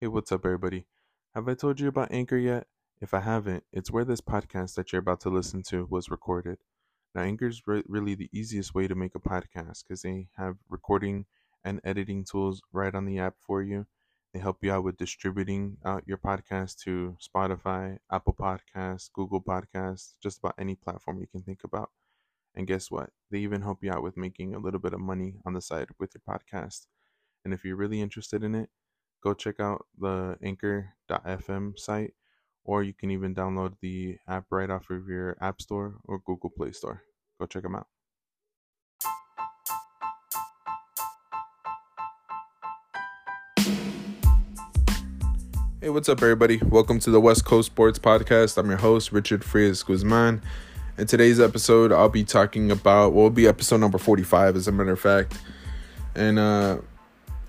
Hey, what's up, everybody? Have I told you about Anchor yet? If I haven't, it's where this podcast that you're about to listen to was recorded. Now, Anchor is re- really the easiest way to make a podcast because they have recording and editing tools right on the app for you. They help you out with distributing out your podcast to Spotify, Apple Podcasts, Google Podcasts, just about any platform you can think about. And guess what? They even help you out with making a little bit of money on the side with your podcast. And if you're really interested in it, go check out the anchor.fm site, or you can even download the app right off of your App Store or Google Play Store. Go check them out. Hey, what's up, everybody? Welcome to the West Coast Sports Podcast. I'm your host, Richard Frias Guzman. In today's episode, I'll be talking about, what will be episode number 45, as a matter of fact. And, uh,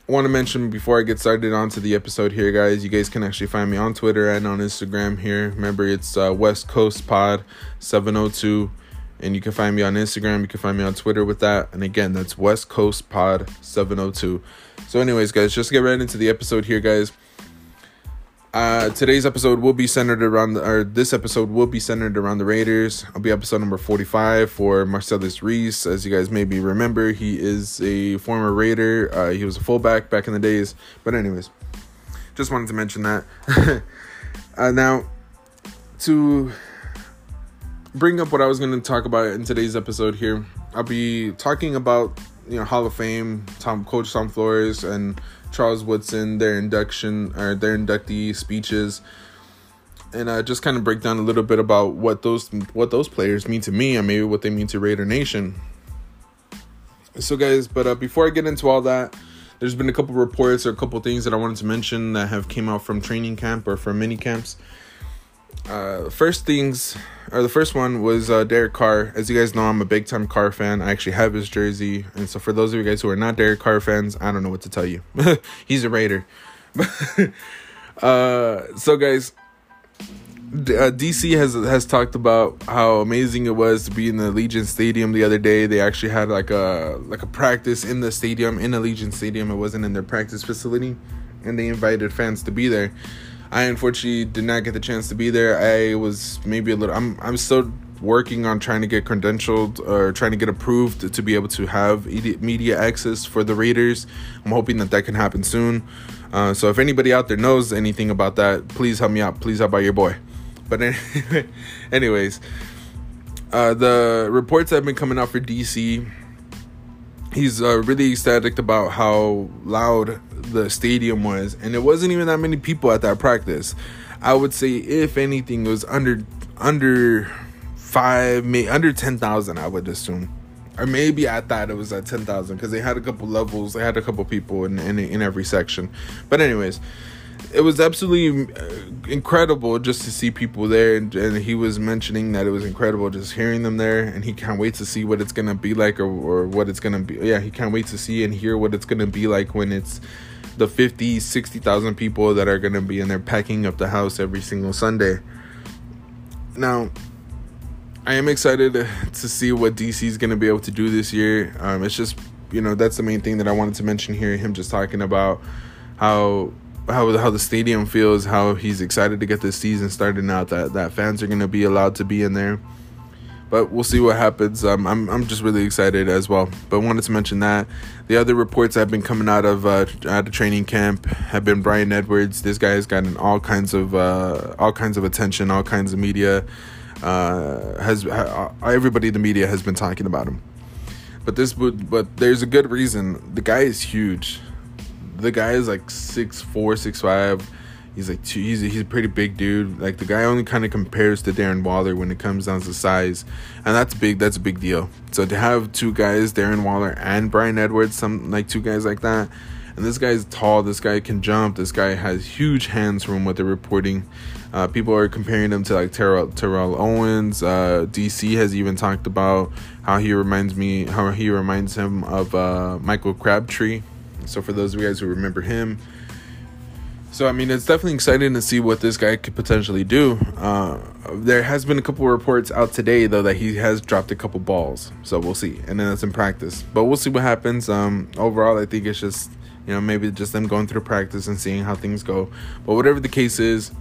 want to mention before I get started onto the episode here, guys, you guys can actually find me on Twitter and on Instagram here. Remember, it's uh, West Coast Pod 702. And you can find me on Instagram. You can find me on Twitter with that. And again, that's West Coast Pod 702. So, anyways, guys, just get right into the episode here, guys. Uh, today's episode will be centered around, the, or this episode will be centered around the Raiders. I'll be episode number 45 for Marcellus Reece. As you guys maybe remember, he is a former Raider. Uh, he was a fullback back in the days. But, anyways, just wanted to mention that. uh, now, to bring up what I was going to talk about in today's episode here, I'll be talking about you know Hall of Fame, Tom Coach Tom Flores and Charles Woodson, their induction or their inductee speeches, and uh, just kind of break down a little bit about what those what those players mean to me and maybe what they mean to Raider Nation. So, guys, but uh, before I get into all that, there's been a couple reports or a couple things that I wanted to mention that have came out from training camp or from mini camps. Uh, first things, or the first one was uh, Derek Carr. As you guys know, I'm a big time Carr fan. I actually have his jersey, and so for those of you guys who are not Derek Carr fans, I don't know what to tell you. He's a Raider. uh, so guys, uh, DC has has talked about how amazing it was to be in the Allegiant Stadium the other day. They actually had like a like a practice in the stadium in Allegiant Stadium. It wasn't in their practice facility, and they invited fans to be there. I unfortunately did not get the chance to be there. I was maybe a little. I'm I'm still working on trying to get credentialed or trying to get approved to be able to have media access for the Raiders. I'm hoping that that can happen soon. Uh, so if anybody out there knows anything about that, please help me out. Please help out your boy. But anyways, uh, the reports have been coming out for DC he's uh, really ecstatic about how loud the stadium was, and it wasn't even that many people at that practice. I would say, if anything, it was under under five, maybe under ten thousand. I would assume, or maybe I thought it was at ten thousand because they had a couple levels, they had a couple people in in, in every section. But anyways, it was absolutely uh, incredible just to see people there and, and, he was mentioning that it was incredible just hearing them there and he can't wait to see what it's gonna be like or, or what it's gonna be yeah he can't wait to see and hear what it's gonna be like when it's the 50 60,000 people that are gonna be in there packing up the house every single Sunday now I am excited to see what DC is gonna be able to do this year um, it's just you know that's the main thing that I wanted to mention here him just talking about how how how the stadium feels, how he's excited to get this season started out. That that fans are gonna be allowed to be in there, but we'll see what happens. Um, I'm I'm just really excited as well. But wanted to mention that the other reports have been coming out of uh, of training camp have been Bryan Edwards. This guy has gotten all kinds of uh, all kinds of attention, all kinds of media. Uh, has uh, everybody in the media has been talking about him. But this would, but there's a good reason. The guy is huge the guy is like six four, six five. He's like two, he's a, he's a pretty big dude. Like the guy only kind of compares to Darren Waller when it comes down to size, and that's big. That's a big deal. So to have two guys, Darren Waller and Bryan Edwards, some like two guys like that, and this guy's tall. This guy can jump. This guy has huge hands from what they're reporting. Uh, people are comparing him to like Terrell, Terrell Owens. Uh, DC has even talked about how he reminds me, how he reminds him of uh, Michael Crabtree so for those of you guys who remember him, so I mean, it's definitely exciting to see what this guy could potentially do. Uh, there has been a couple reports out today though that he has dropped a couple balls, so we'll see. And then that's in practice, but we'll see what happens. Um, overall, I think it's just You know, maybe just them going through practice and seeing how things go. But whatever the case is,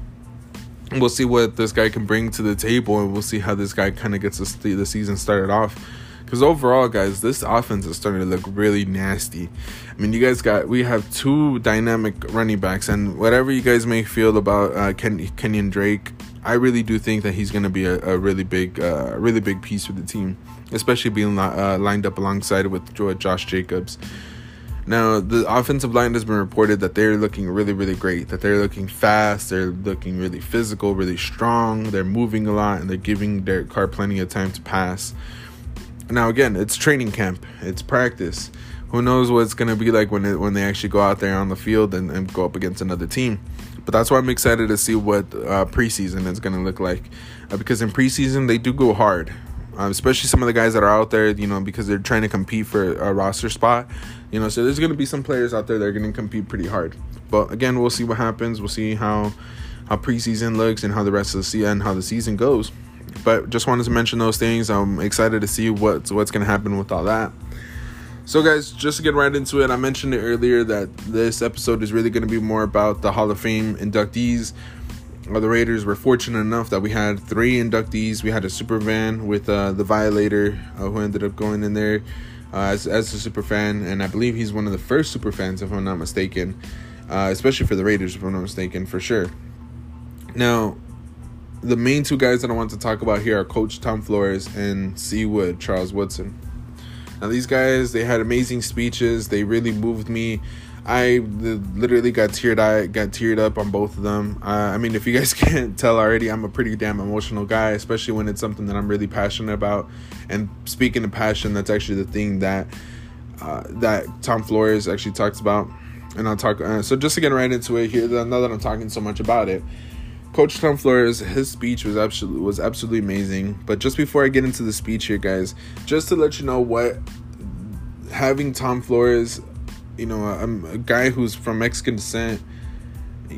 we'll see what this guy can bring to the table, and we'll see how this guy kind of gets the, the season started off. Because overall, guys, this offense is starting to look really nasty. I mean, you guys got we have two dynamic running backs, and whatever you guys may feel about uh, Ken, Kenyan Drake, I really do think that he's going to be a, a, really big, uh, really big piece for the team, especially being uh, lined up alongside with Josh Jacobs. Now, the offensive line has been reported that they're looking really, really great. That they're looking fast, they're looking really physical, really strong. They're moving a lot, and they're giving Derek Carr plenty of time to pass. Now, again, it's training camp, it's practice. Who knows what it's gonna be like when it, when they actually go out there on the field and, and go up against another team. But that's why I'm excited to see what uh, preseason is gonna look like, uh, because in preseason they do go hard. Um, especially some of the guys that are out there, you know, because they're trying to compete for a roster spot. You know, so there's going to be some players out there that are going to compete pretty hard. But again, we'll see what happens. We'll see how how preseason looks and how the rest of the season and how the season goes. But just wanted to mention those things. I'm excited to see what's what's to happen with all that. So, guys, just to get right into it, I mentioned it earlier that this episode is really to be more about the Hall of Fame inductees. Well, the Raiders were fortunate enough that we had three inductees. We had a super van with uh, the Violator, uh, who ended up going in there uh, as, as a super fan, and I believe he's one of the first super fans, if I'm not mistaken, uh, especially for the Raiders, if I'm not mistaken, for sure. Now, the main two guys that I want to talk about here are Coach Tom Flores and C. Wood, Charles Woodson. Now, these guys, they had amazing speeches. They really moved me. I literally got teared I got teared up on both of them. Uh, I mean, if you guys can't tell already, I'm a pretty damn emotional guy, especially when it's something that I'm really passionate about. And speaking of passion, that's actually the thing that uh, that Tom Flores actually talks about. And I'll talk. Uh, so just to get right into it here, now that I'm talking so much about it, Coach Tom Flores, his speech was absolutely was absolutely amazing. But just before I get into the speech here, guys, just to let you know what having Tom Flores you know, a guy who's from Mexican descent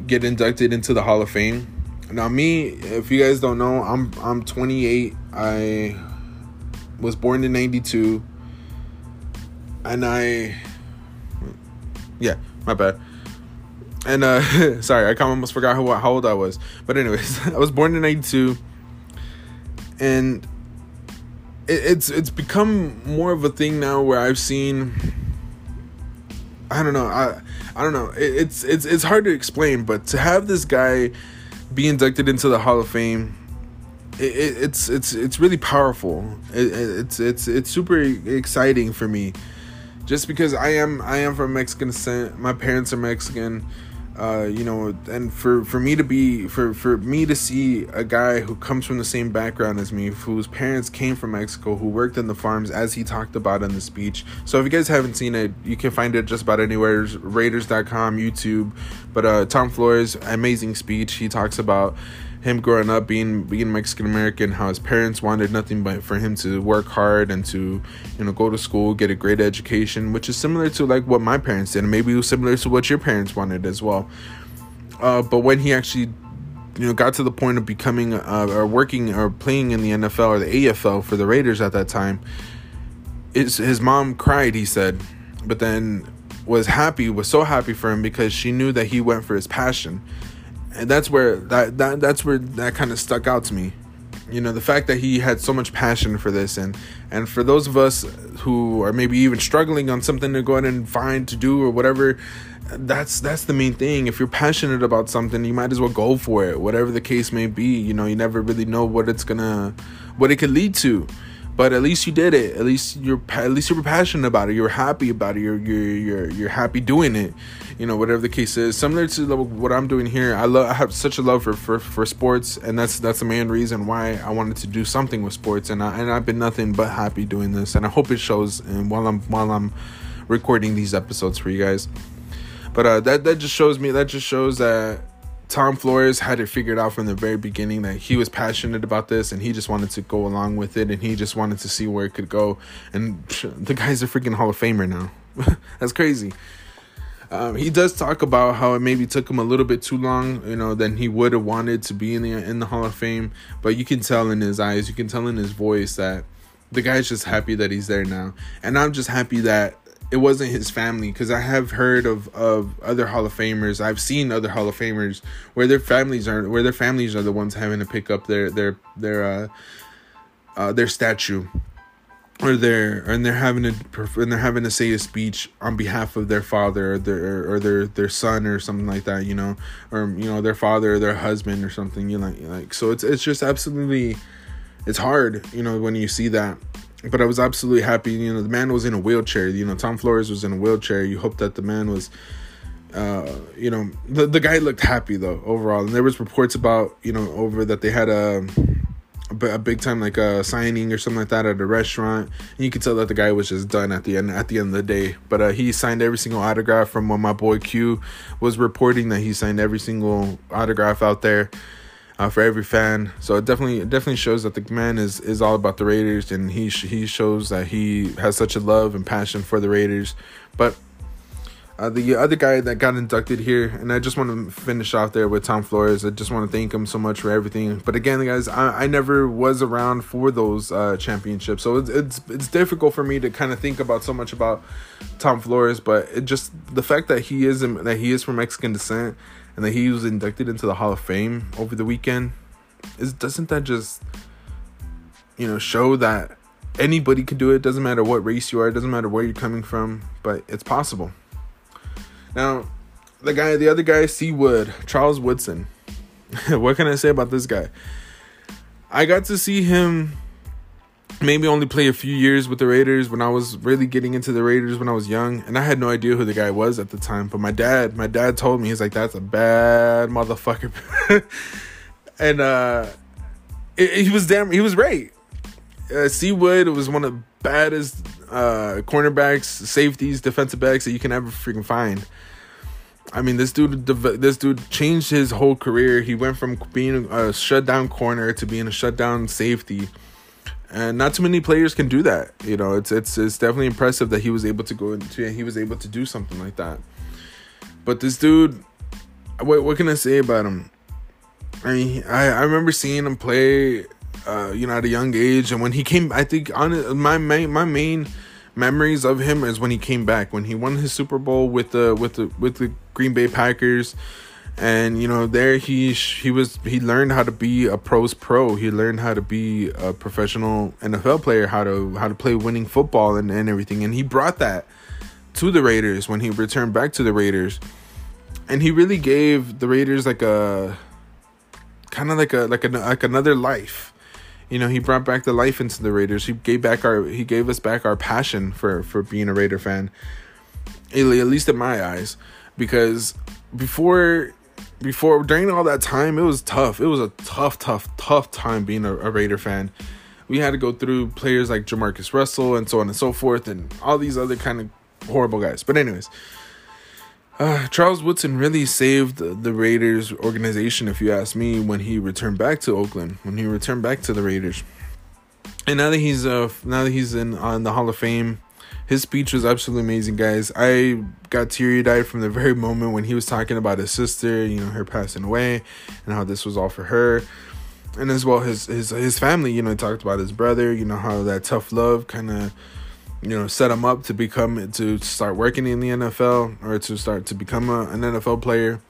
get inducted into the Hall of Fame. Now, me, if you guys don't know, I'm I'm 28. I was born in '92, and I, yeah, my bad. And uh, sorry, I kind of almost forgot how, how old I was. But anyways, I was born in '92, and it, it's it's become more of a thing now where I've seen I don't know. I I don't know. It, it's it's it's hard to explain, but to have this guy be inducted into the Hall of Fame, it, it, it's it's it's really powerful. it's it's it's super exciting for me, just because I am I am from Mexican descent. My parents are Mexican. Uh, you know, and for for me to be for for me to see a guy who comes from the same background as me, whose parents came from Mexico, who worked in the farms, as he talked about in the speech. So if you guys haven't seen it, you can find it just about anywhere, Raiders.com, YouTube. But uh, Tom Flores, amazing speech. He talks about him growing up being being Mexican American, how his parents wanted nothing but for him to work hard and to you know go to school, get a great education, which is similar to like what my parents did, and maybe similar to what your parents wanted as well. Uh, but when he actually you know got to the point of becoming uh, or working or playing in the NFL or the AFL for the Raiders at that time, his his mom cried. He said, but then was happy, was so happy for him because she knew that he went for his passion and that's where that, that that's where that kind of stuck out to me. You know the fact that he had so much passion for this and and for those of us who are maybe even struggling on something to go ahead and find to do or whatever that's that's the main thing. If you're passionate about something you might as well go for it whatever the case may be. You know you never really know what it's gonna what it could lead to but at least you did it. At least you're at least you were passionate about it. You're happy about it. You're you're you're, you're happy doing it. You know whatever the case is. Similar to what i'm doing here i love i have such a love for, for for sports and that's that's the main reason why i wanted to do something with sports and i and i've been nothing but happy doing this and i hope it shows and while i'm while i'm recording these episodes for you guys. But uh that that just shows me that just shows that Tom Flores had it figured out from the very beginning that he was passionate about this and he just wanted to go along with it and he just wanted to see where it could go. And the guy's a freaking Hall of Famer now. That's crazy. Um, he does talk about how it maybe took him a little bit too long, you know, than he would have wanted to be in the in the Hall of Fame. But you can tell in his eyes, you can tell in his voice that the guy's just happy that he's there now, and I'm just happy that it wasn't his family because I have heard of of other Hall of Famers. I've seen other Hall of Famers where their families are where their families are the ones having to pick up their their their uh, uh their statue. Or they're and they're having to and they're having to say a speech on behalf of their father or their or their their son or something like that you know? Or you know their father or their husband or something you know, like like so it's it's just absolutely it's hard you know when you see that but I was absolutely happy you know the man was in a wheelchair you know Tom Flores was in a wheelchair you hope that the man was uh you know the the guy looked happy though overall and there was reports about you know over that they had a a big time like a signing or something like that at a restaurant. And you could tell that the guy was just done at the end at the end of the day. But uh, he signed every single autograph from when my boy Q was reporting that he signed every single autograph out there. Uh, for every fan, so it definitely it definitely shows that the man is is all about the Raiders, and he he shows that he has such a love and passion for the Raiders. But uh, the other guy that got inducted here, and I just want to finish off there with Tom Flores. I just want to thank him so much for everything. But again, guys, I, I never was around for those uh, championships, so it's, it's it's difficult for me to kind of think about so much about Tom Flores. But it just the fact that he is that he is from Mexican descent and that he was inducted into the Hall of Fame over the weekend is doesn't that just you know show that anybody can do it? Doesn't matter what race you are, doesn't matter where you're coming from, but it's possible. Now, the guy, the other guy, C. Wood, Charles Woodson. what can I say about this guy? I got to see him maybe only play a few years with the Raiders when I was really getting into the Raiders when I was young, and I had no idea who the guy was at the time. But my dad, my dad told me he's like, "That's a bad motherfucker," and uh, he was damn, he was right. Uh, C. Wood was one of the baddest uh, cornerbacks, safeties, defensive backs that you can ever freaking find. I mean, this dude, this dude changed his whole career. He went from being a shutdown corner to being a shutdown safety, and not too many players can do that. You know, it's it's it's definitely impressive that he was able to go into he was able to do something like that. But this dude, what what can I say about him? I mean, I I remember seeing him play uh, you know, at a young age. And when he came, I think on my main my main memories of him is when he came back when he won his Super Bowl with the with the with the Green Bay Packers. And you know, there he he was he learned how to be a pros pro. He learned how to be a professional NFL player, how to how to play winning football and, and everything. And he brought that to the Raiders when he returned back to the Raiders. And he really gave the Raiders like a kind of like a like a like another life you know, he brought back the life into the Raiders. He gave back our he gave us back our passion for for being a Raider fan. At least in my eyes, because before before during all that time, it was tough. It was a tough, tough, tough time being a, a Raider fan. We had to go through players like JaMarcus Russell and so on and so forth, and all these other kind of horrible guys. But anyways, uh, Charles Woodson really saved the Raiders organization, if you ask me, when he returned back to Oakland, when he returned back to the Raiders. And now that he's uh now that he's in on the Hall of Fame, his speech was absolutely amazing, guys. I got teary eyed from the very moment when he was talking about his sister, you know, her passing away, and how this was all for her, and as well his his his family. You know, he talked about his brother. You know how that tough love kind of you know set him up to become to start working in the NFL or to start to become a, an NFL player.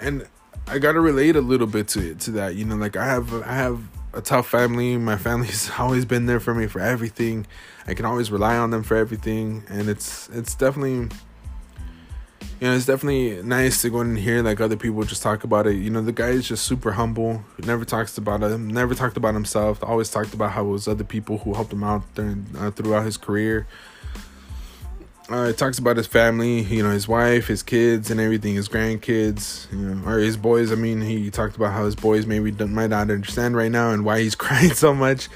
And I got to relate a little bit to it to that you know like I have I have a tough family. My family's always been there for me for everything. I can always rely on them for everything. And it's it's definitely you know, it's definitely nice to go in and hear like other people just talk about it. You know, the guy is just super humble. Never talks about it. Never talked about himself. Always talked about how it was other people who helped him out during uh, throughout his career. Uh, it talks about his family, you know, his wife, his kids, and everything, his grandkids, you know, or his boys. I mean, he talked about how his boys maybe might not understand right now and why he's crying so much,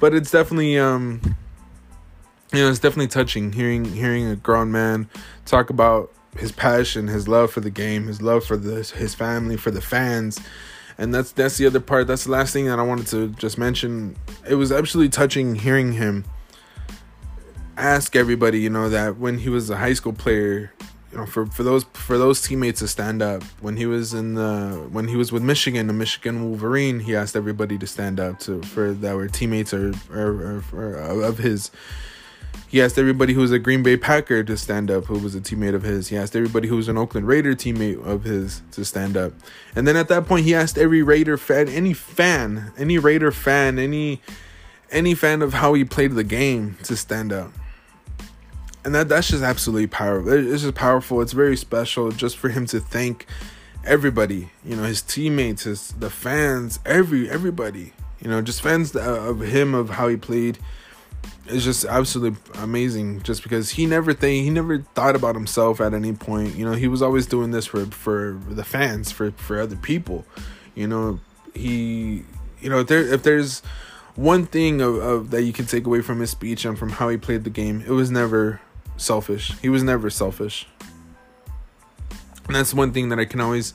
but it's definitely, um, you know, it's definitely touching hearing hearing a grown man talk about his passion, his love for the game, his love for the his family, for the fans. And that's that's the other part. That's the last thing that I wanted to just mention. It was absolutely touching hearing him ask everybody, you know, that when he was a high school player, you know, for, for those for those teammates to stand up. When he was in the when he was with Michigan, the Michigan Wolverine, he asked everybody to stand up to for that were teammates or or, or, or of his He asked everybody who was a Green Bay Packer to stand up, who was a teammate of his. He asked everybody who was an Oakland Raider teammate of his to stand up. And then at that point, he asked every Raider fan, any fan, any Raider fan, any any fan of how he played the game to stand up. And that that's just absolutely powerful. It's just powerful. It's very special just for him to thank everybody, you know, his teammates, his the fans, every everybody, you know, just fans of him of how he played it's just absolutely amazing just because he never think he never thought about himself at any point. You know he was always doing this for for the fans for for other people. You know he you know if there if there's one thing of, of that you can take away from his speech and from how he played the game it was never selfish. He was never selfish. And that's one thing that i can always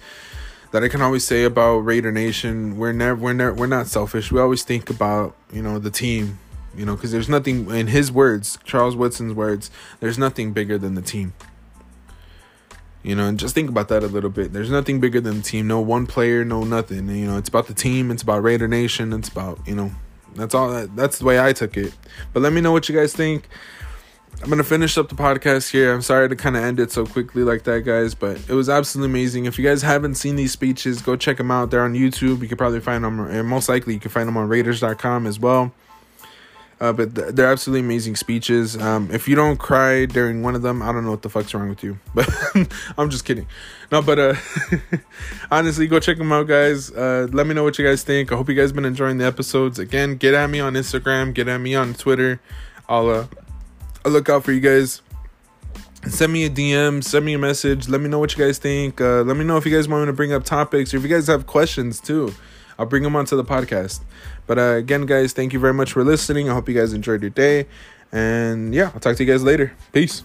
that I can always say about Raider Nation. We're never we're never we're not selfish. We always think about you know the team you know, because there's nothing, in his words, Charles Woodson's words, there's nothing bigger than the team. You know, and just think about that a little bit. There's nothing bigger than the team. No one player, no nothing. You know, it's about the team. It's about Raider Nation. It's about you know, that's all. That, that's the way I took it. But let me know what you guys think. I'm gonna finish up the podcast here. I'm sorry to kind of end it so quickly like that, guys, but it was absolutely amazing. If you guys haven't seen these speeches, go check them out. They're on YouTube. You can probably find them, and most likely you can find them on Raiders.com as well. Uh, but th- they're absolutely amazing speeches. Um, if you don't cry during one of them, I don't know what the fuck's wrong with you. But I'm just kidding. No, but uh, honestly, go check them out, guys. Uh, let me know what you guys think. I hope you guys been enjoying the episodes. Again, get at me on Instagram, get at me on Twitter. I'll uh, I'll look out for you guys. Send me a DM, send me a message. Let me know what you guys think. Uh, let me know if you guys want me to bring up topics or if you guys have questions too. I'll bring them onto the podcast. But uh, again, guys, thank you very much for listening. I hope you guys enjoyed your day. And yeah, I'll talk to you guys later. Peace.